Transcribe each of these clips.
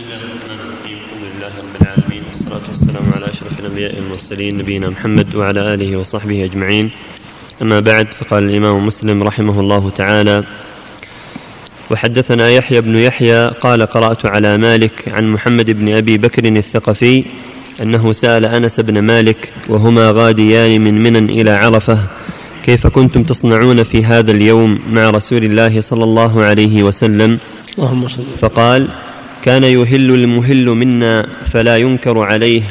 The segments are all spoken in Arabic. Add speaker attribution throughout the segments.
Speaker 1: بسم الله الرحمن الرحيم. الحمد لله رب العالمين والصلاة والسلام على أشرف الأنبياء والمرسلين نبينا محمد وعلى آله وصحبه أجمعين. أما بعد فقال الإمام مسلم رحمه الله تعالى وحدثنا يحيى بن يحيى قال قرأت على مالك عن محمد بن أبي بكر الثقفي أنه سأل أنس بن مالك وهما غاديان من منى إلى عرفة كيف كنتم تصنعون في هذا اليوم مع رسول الله صلى الله عليه وسلم؟ فقال كان يهل المهل منا فلا ينكر عليه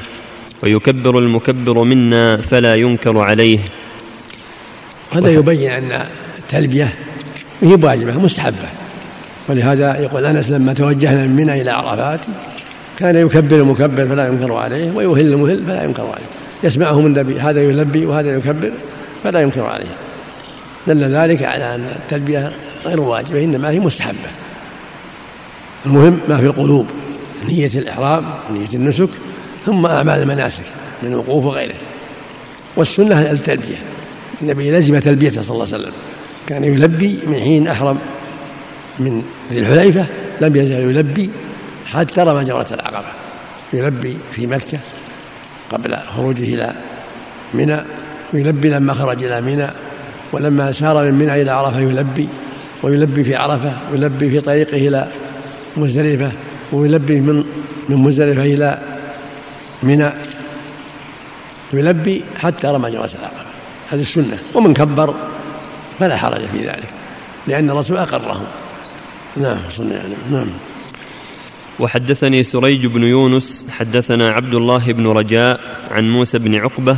Speaker 1: ويكبر المكبر منا فلا ينكر عليه.
Speaker 2: هذا يبين أن التلبية هي واجبة مستحبة. ولهذا يقول أنس لما توجهنا من منى إلى عرفات كان يكبر المكبر فلا ينكر عليه ويهل المهل فلا ينكر عليه. يسمعه من النبي هذا يلبي وهذا يكبر فلا ينكر عليه. دل ذلك على أن التلبية غير واجبة إنما هي مستحبة. المهم ما في القلوب نية الإحرام نية النسك ثم أعمال المناسك من وقوف وغيره. والسنة التلبية النبي لزم تلبيته صلى الله عليه وسلم. كان يلبي من حين أحرم من ذي الحليفة لم يزل يلبي حتى رمى جمرة العقبة. يلبي في مكة قبل خروجه إلى منى ويلبي لما خرج إلى منى ولما سار من منى إلى عرفة يلبي ويلبي في عرفة ويلبي في طريقه إلى مزدلفة ويلبي من من مزدلفة إلى منى. يلبي حتى رمى جمرة العقبة هذه السنة. ومن كبر فلا حرج في ذلك لأن الرسول أقرهم نعم صلى يعني نعم.
Speaker 1: وحدثني سريج بن يونس حدثنا عبد الله بن رجاء عن موسى بن عقبة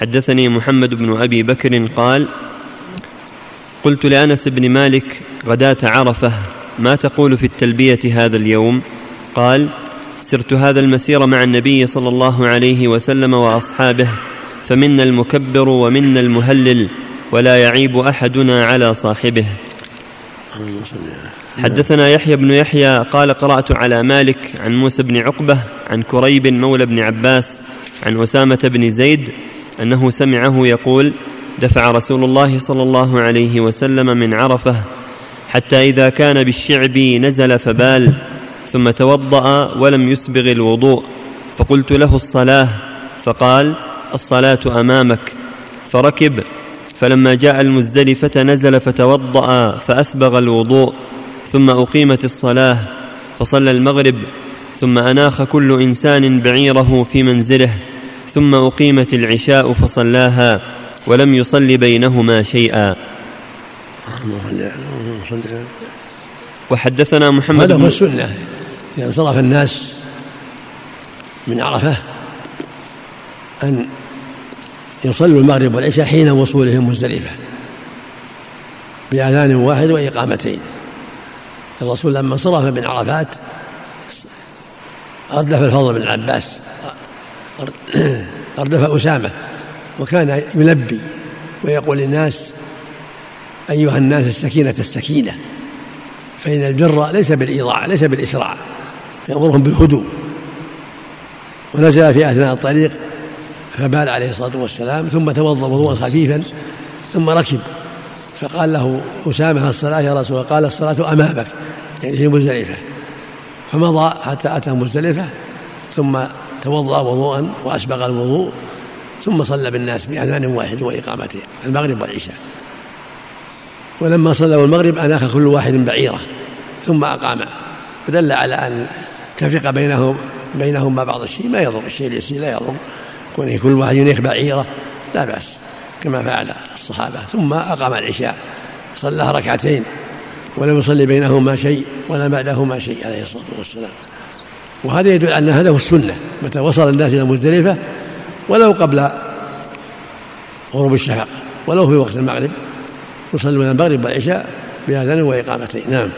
Speaker 1: حدثني محمد بن أبي بكر قال قلت لأنس بن مالك غداة عرفة ما تقول في التلبية هذا اليوم؟ قال سرت هذا المسير مع النبي صلى الله عليه وسلم وأصحابه فمنا المكبر ومنا المهلل ولا يعيب أحدنا على صاحبه. حدثنا يحيى بن يحيى قال قرأت على مالك عن موسى بن عقبة عن كريب مولى بن عباس عن أسامة بن زيد أنه سمعه يقول دفع رسول الله صلى الله عليه وسلم من عرفة حتى إذا كان بالشعب نزل فبال ثم توضأ ولم يسبغ الوضوء. فقلت له الصلاة فقال الصلاة أمامك. فركب فلما جاء المزدلفة نزل فتوضأ فأسبغ الوضوء. ثم أقيمت الصلاة فصلى المغرب. ثم أناخ كل إنسان بعيره في منزله. ثم أقيمت العشاء فصلاها ولم يصل بينهما شيئا. وحدثنا محمد
Speaker 2: هذا هو السنة. إذا انصرف الناس من عرفة أن يصلوا المغرب والعشاء حين وصولهم مزدلفة بأذان واحد وإقامتين. الرسول لما انصرف من عرفات أردف الفضل بن العباس أردف أسامة. وكان يلبي ويقول للناس أيها الناس السكينة السكينة فإن البر ليس بالإيضاع ليس بالإسراع يأمرهم بالهدوء. ونزل في أثناء الطريق فبال عليه الصلاة والسلام ثم توضأ وضوءا خفيفا ثم ركب. فقال له أسامة الصلاة يا رسول الله؟ قال الصلاة أمامك يعني في مزدلفة. فمضى حتى أتى مزدلفة ثم توضأ وضوءا وأسبغ الوضوء ثم صلى بالناس بأذان واحد وإقامته المغرب والعشاء. ولما صلوا المغرب أناخ كل واحد بعيره ثم أقام. فدل على أن تفرق بينهم بينهما بعض الشيء. ما يضر الشيء اليسير لا يضر. كونه كل واحد ينيخ بعيره لا بأس كما فعل الصحابة. ثم أقام العشاء صلى ركعتين ولم يصلي بينهما شيء ولا بعدهما شيء عليه الصلاة والسلام. وهذا يدل على أن هذا هو السنة متى وصل الناس إلى مزدلفة ولو قبل غروب الشفق ولو في وقت المغرب يصلون المغرب والعشاء بأذان وإقامتين. نعم.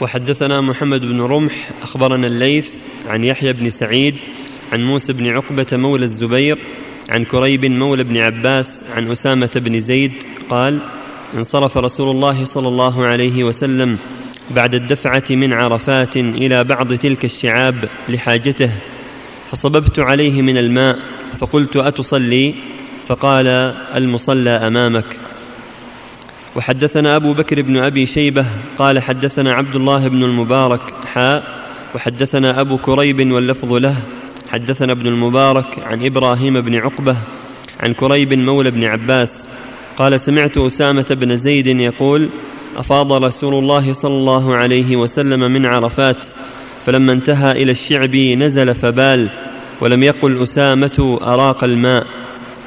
Speaker 1: وحدثنا محمد بن رمح أخبرنا الليث عن يحيى بن سعيد عن موسى بن عقبة مولى الزبير عن كريب مولى بن عباس عن أسامة بن زيد قال انصرف رسول الله صلى الله عليه وسلم بعد الدفعة من عرفات إلى بعض تلك الشعاب لحاجته فصببت عليه من الماء فقلت أتصلي؟ فقال المصلى أمامك. وحدثنا أبو بكر بن أبي شيبة قال حدثنا عبد الله بن المبارك حاء وحدثنا أبو كريب واللفظ له. حدثنا ابن المبارك عن إبراهيم بن عقبة عن كريب مولى بن عباس. قال سمعت أسامة بن زيد يقول أفاض رسول الله صلى الله عليه وسلم من عرفات فلما انتهى إلى الشعب نزل فبال ولم يقل أسامة أراق الماء.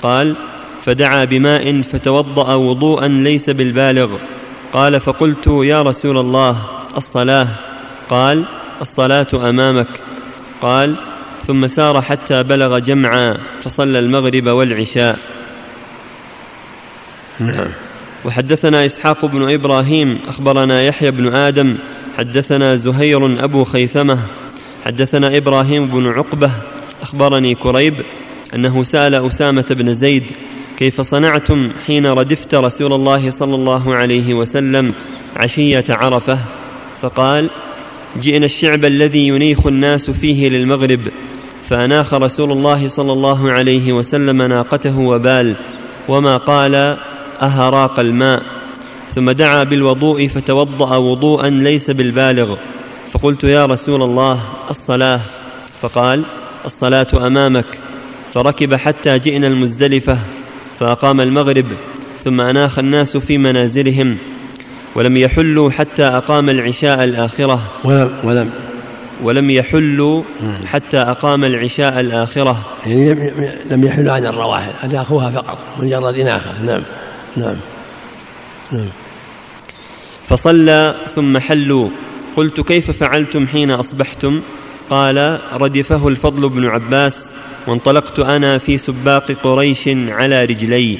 Speaker 1: قال فدعا بماء فتوضأ وضوءا ليس بالبالغ. قال فقلت يا رسول الله الصلاة. قال الصلاة أمامك. قال ثم سار حتى بلغ جمعا فصلى المغرب والعشاء.
Speaker 2: نعم.
Speaker 1: وحدثنا إسحاق بن إبراهيم أخبرنا يحيى بن آدم حدثنا زهير أبو خيثمة حدثنا إبراهيم بن عقبة أخبرني كريب أنه سأل أسامة بن زيد كيف صنعتم حين ردفت رسول الله صلى الله عليه وسلم عشية عرفة؟ فقال جئنا الشعب الذي ينيخ الناس فيه للمغرب فأناخ رسول الله صلى الله عليه وسلم ناقته وبال وما قال أهراق الماء ثم دعا بالوضوء فتوضأ وضوءا ليس بالبالغ فقلت يا رسول الله الصلاة. فقال الصلاة أمامك. فركب حتى جئنا المزدلفة فأقام المغرب ثم أناخ الناس في منازلهم ولم يحلوا حتى أقام العشاء الآخرة.
Speaker 2: ولم ولم
Speaker 1: ولم يحلوا حتى أقام العشاء الآخرة.
Speaker 2: يعني لم يحلوا عن الرواحل هذا أخوها فقط مجرد إناخة. نعم. نعم. نعم.
Speaker 1: فصلى ثم حلوا. قلت كيف فعلتم حين أصبحتم؟ قال ردفه الفضل بن عباس وانطلقت أنا في سباق قريش على رجلي.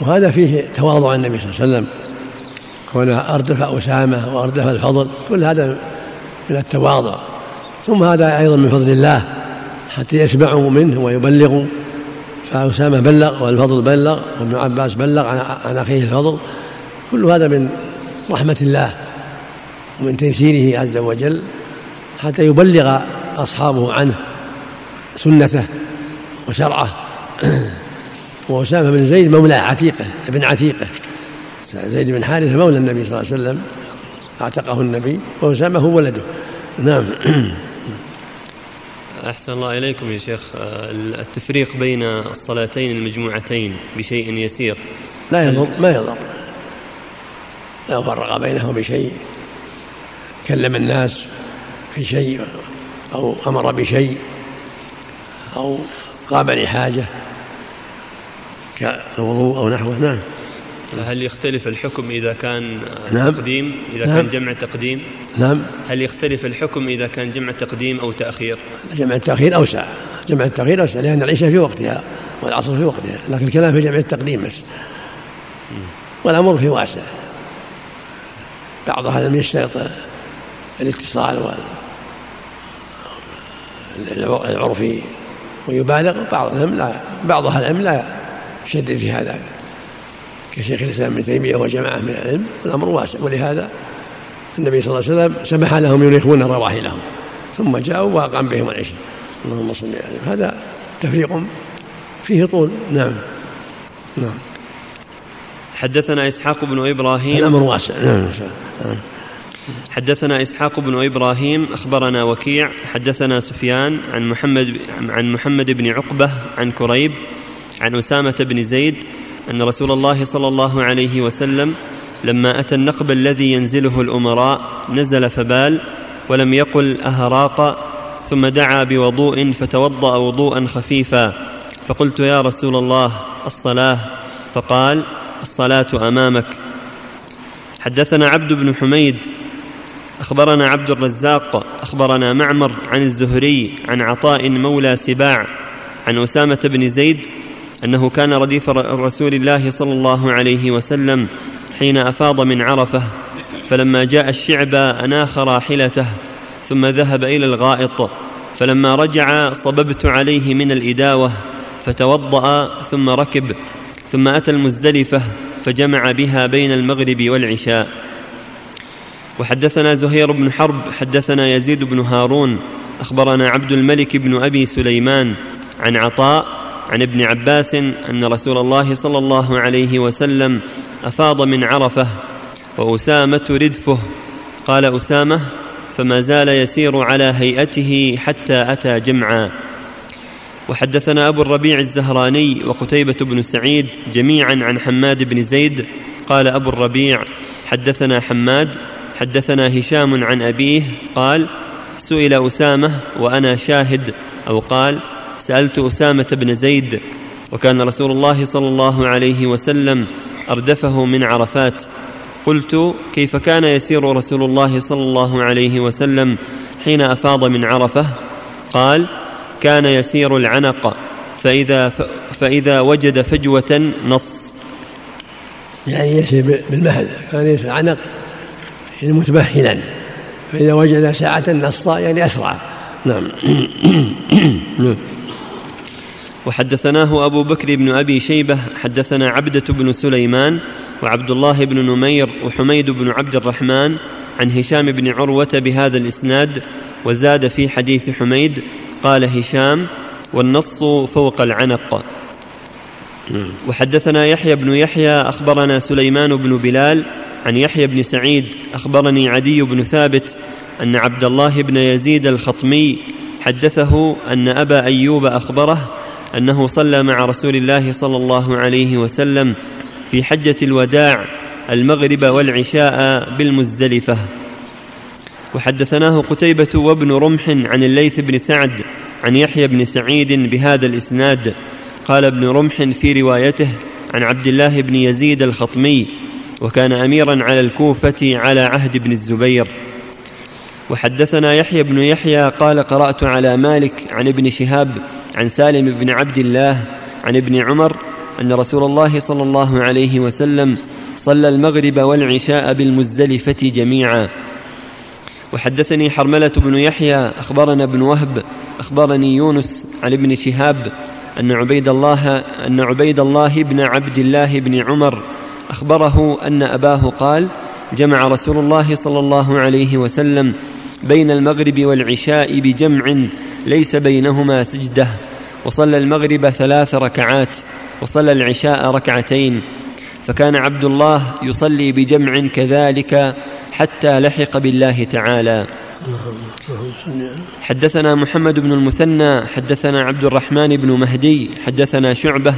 Speaker 2: وهذا فيه تواضع النبي صلى الله عليه وسلم كونه أردف أسامة وأردف الفضل كل هذا من التواضع. ثم هذا أيضا من فضل الله حتى يسمعوا منه ويبلغوا فأسامة بلغ والفضل بلغ وابن عباس بلغ عن أخيه الفضل. كل هذا من رحمة الله ومن تيسيره عز وجل حتى يبلغ أصحابه عنه. سنته وشرعه. وأسامة بن زيد مولى عتيقة ابن عتيقة. زيد بن حارثة مولى النبي صلى الله عليه وسلم اعتقه النبي وأسامة هو ولده. نعم.
Speaker 1: أحسن الله إليكم يا شيخ. التفريق بين الصلاتين المجموعتين بشيء يسير.
Speaker 2: لا يضر ما يضر. لا فرق بينه بشيء. كلم الناس في شيء أو أمر بشيء. أو قام لحاجة كالوضوء أو نحوه. نعم.
Speaker 1: هل يختلف الحكم إذا كان
Speaker 2: نعم.
Speaker 1: تقديم؟ إذا
Speaker 2: نعم.
Speaker 1: كان جمع تقديم؟
Speaker 2: نعم.
Speaker 1: هل يختلف الحكم إذا كان جمع تقديم أو تأخير؟
Speaker 2: جمع التأخير أوسع. جمع التأخير أوسع لأن العشاء في وقتها والعصر في وقتها لكن الكلام في جمع التقديم بس. والأمر في واسع. بعضها لم يشترط الاتصال العرفي. ويبالغ بعضهم لا بعض أهل العلم لا يشدد في هذا. كشيخ الإسلام ابن تيمية وجماعة من العلم الأمر واسع ولهذا النبي صلى الله عليه وسلم سمح لهم يريخون رواحلهم ثم جاءوا وأقام بهم العشاء. اللهم صل عليهم هذا تفريق فيه طول. نعم. نعم.
Speaker 1: حدثنا إسحاق بن إبراهيم.
Speaker 2: الأمر واسع. نعم.
Speaker 1: حدثنا إسحاق بن إبراهيم أخبرنا وكيع حدثنا سفيان عن محمد عن محمد بن عقبة عن كريب عن أسامة بن زيد أن رسول الله صلى الله عليه وسلم لما أتى النقب الذي ينزله الأمراء نزل فبال ولم يقل أهراق ثم دعا بوضوء فتوضأ وضوءا خفيفا فقلت يا رسول الله الصلاة؟ فقال الصلاة أمامك. حدثنا عبد بن حميد أخبرنا عبد الرزاق أخبرنا معمر عن الزهري عن عطاء مولى سباع عن أسامة بن زيد أنه كان رديف رسول الله صلى الله عليه وسلم حين أفاض من عرفة فلما جاء الشعب أناخ راحلته ثم ذهب إلى الغائط فلما رجع صببت عليه من الإداوة فتوضأ ثم ركب ثم أتى المزدلفة فجمع بها بين المغرب والعشاء. وحدثنا زهير بن حرب حدثنا يزيد بن هارون أخبرنا عبد الملك بن أبي سليمان عن عطاء عن ابن عباس أن رسول الله صلى الله عليه وسلم أفاض من عرفة وأسامة ردفه. قال أسامة فما زال يسير على هيئته حتى أتى جمعا. وحدثنا أبو الربيع الزهراني وقتيبة بن سعيد جميعا عن حماد بن زيد. قال أبو الربيع حدثنا حماد حدثنا هشام عن أبيه قال سئل أسامة وأنا شاهد أو قال سألت أسامة بن زيد وكان رسول الله صلى الله عليه وسلم أردفه من عرفات. قلت كيف كان يسير رسول الله صلى الله عليه وسلم حين أفاض من عرفة؟ قال كان يسير العنق فإذا, فإذا وجد فجوة نص.
Speaker 2: يعني يسير بالمهل كان يسير العنق يعني متمهلا فإذا وجد ساعة نص يعني أسرع. نعم.
Speaker 1: وحدثناه أبو بكر بن أبي شيبة حدثنا عبدة بن سليمان وعبد الله بن نمير وحميد بن عبد الرحمن عن هشام بن عروة بهذا الإسناد وزاد في حديث حميد قال هشام والنص فوق العنق. وحدثنا يحيى بن يحيى أخبرنا سليمان بن بلال عن يحيى بن سعيد أخبرني عدي بن ثابت أن عبد الله بن يزيد الخطمي حدثه أن أبا أيوب أخبره أنه صلى مع رسول الله صلى الله عليه وسلم في حجة الوداع المغرب والعشاء بالمزدلفة. وحدثناه قتيبة وابن رمح عن الليث بن سعد عن يحيى بن سعيد بهذا الإسناد. قال ابن رمح في روايته عن عبد الله بن يزيد الخطمي وكان أميرا على الكوفة على عهد ابن الزبير. وحدثنا يحيى بن يحيى قال قرأت على مالك عن ابن شهاب عن سالم بن عبد الله عن ابن عمر أن رسول الله صلى الله عليه وسلم صلى المغرب والعشاء بالمزدلفة جميعا. وحدثني حرملة بن يحيى أخبرنا ابن وهب أخبرني يونس عن ابن شهاب أن عبيد الله أن عبيد الله بن عبد الله بن عمر أخبره أن أباه قال جمع رسول الله صلى الله عليه وسلم بين المغرب والعشاء بجمع ليس بينهما سجدة وصلى المغرب ثلاث ركعات وصلى العشاء ركعتين فكان عبد الله يصلي بجمع كذلك حتى لحق بالله تعالى. حدثنا محمد بن المثنى حدثنا عبد الرحمن بن مهدي حدثنا شعبة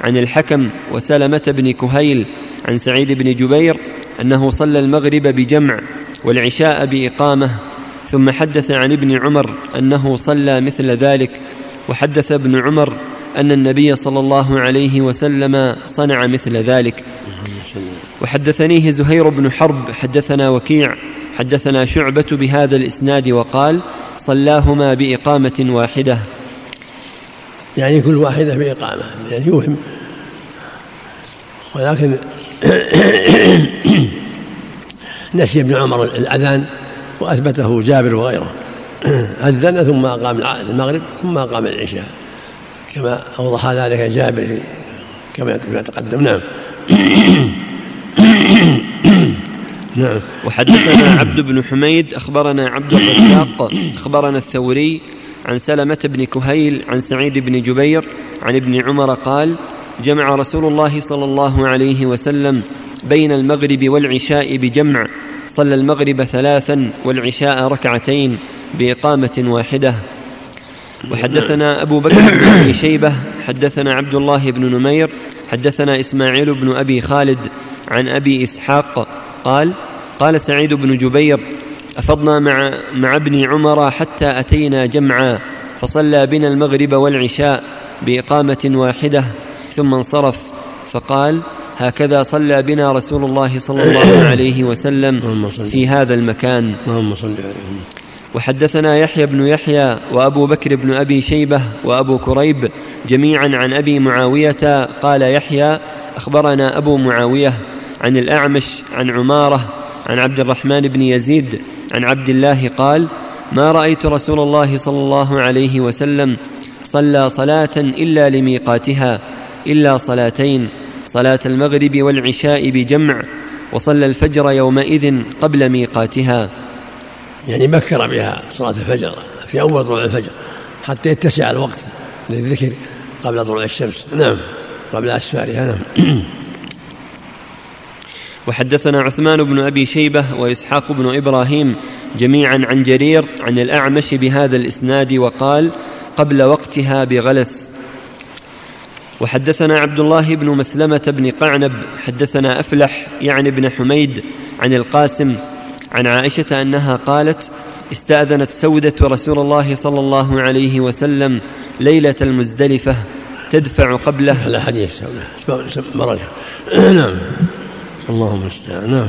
Speaker 1: عن الحكم وسلمة بن كهيل عن سعيد بن جبير أنه صلى المغرب بجمع والعشاء بإقامة ثم حدث عن ابن عمر أنه صلى مثل ذلك وحدث ابن عمر أن النبي صلى الله عليه وسلم صنع مثل ذلك. وحدثنيه زهير بن حرب حدثنا وكيع حدثنا شعبة بهذا الإسناد وقال صلاهما بإقامة واحدة.
Speaker 2: يعني كل واحدة بإقامة يعني يوهم. ولكن نسي ابن عمر الأذان وأثبته جابر وغيره. أذن ثم أقام المغرب ثم أقام العشاء. كما أوضح ذلك جابر كما تقدم. نعم.
Speaker 1: نعم. وحدثنا عبد بن حميد أخبرنا عبد الرزاق أخبرنا الثوري عن سلمة بن كهيل عن سعيد بن جبير عن ابن عمر قال جمع رسول الله صلى الله عليه وسلم بين المغرب والعشاء بجمع. صلى المغرب ثلاثا والعشاء ركعتين بإقامة واحدة. وحدثنا أبو بكر بن أبي شيبة حدثنا عبد الله بن نمير حدثنا إسماعيل بن أبي خالد عن أبي إسحاق. قال قال سعيد بن جبير أفضنا مع, مع ابن عمر حتى أتينا جمعا فصلى بنا المغرب والعشاء بإقامة واحدة. ثم انصرف فقال هكذا صلى بنا رسول الله صلى الله عليه وسلم في هذا المكان. اللهم صل عليه. وحدثنا يحيى بن يحيى وأبو بكر بن أبي شيبة وأبو كريب جميعا عن أبي معاوية قال يحيى أخبرنا أبو معاوية عن الأعمش عن عمارة عن عبد الرحمن بن يزيد عن عبد الله قال ما رأيت رسول الله صلى الله عليه وسلم صلى صلاة إلا لميقاتها. إلا صلاتين صلاة المغرب والعشاء بجمع وصلى الفجر يومئذ قبل ميقاتها.
Speaker 2: يعني بكر بها صلاة الفجر في أول طلوع الفجر حتى يتسع الوقت للذكر قبل طلوع الشمس. نعم قبل أسفارها نعم.
Speaker 1: وحدثنا عثمان بن أبي شيبة وإسحاق بن إبراهيم جميعا عن جرير عن الأعمش بهذا الإسناد وقال قبل وقتها بغلس. وحدثنا عبد الله بن مسلمة بن قعنب حدثنا أفلح يعني ابن حميد عن القاسم عن عائشة أنها قالت استأذنت سودة رسول الله صلى الله عليه وسلم ليلة المزدلفة تدفع قبله.
Speaker 2: الحديث مرة نعم. اللهم استعان نعم.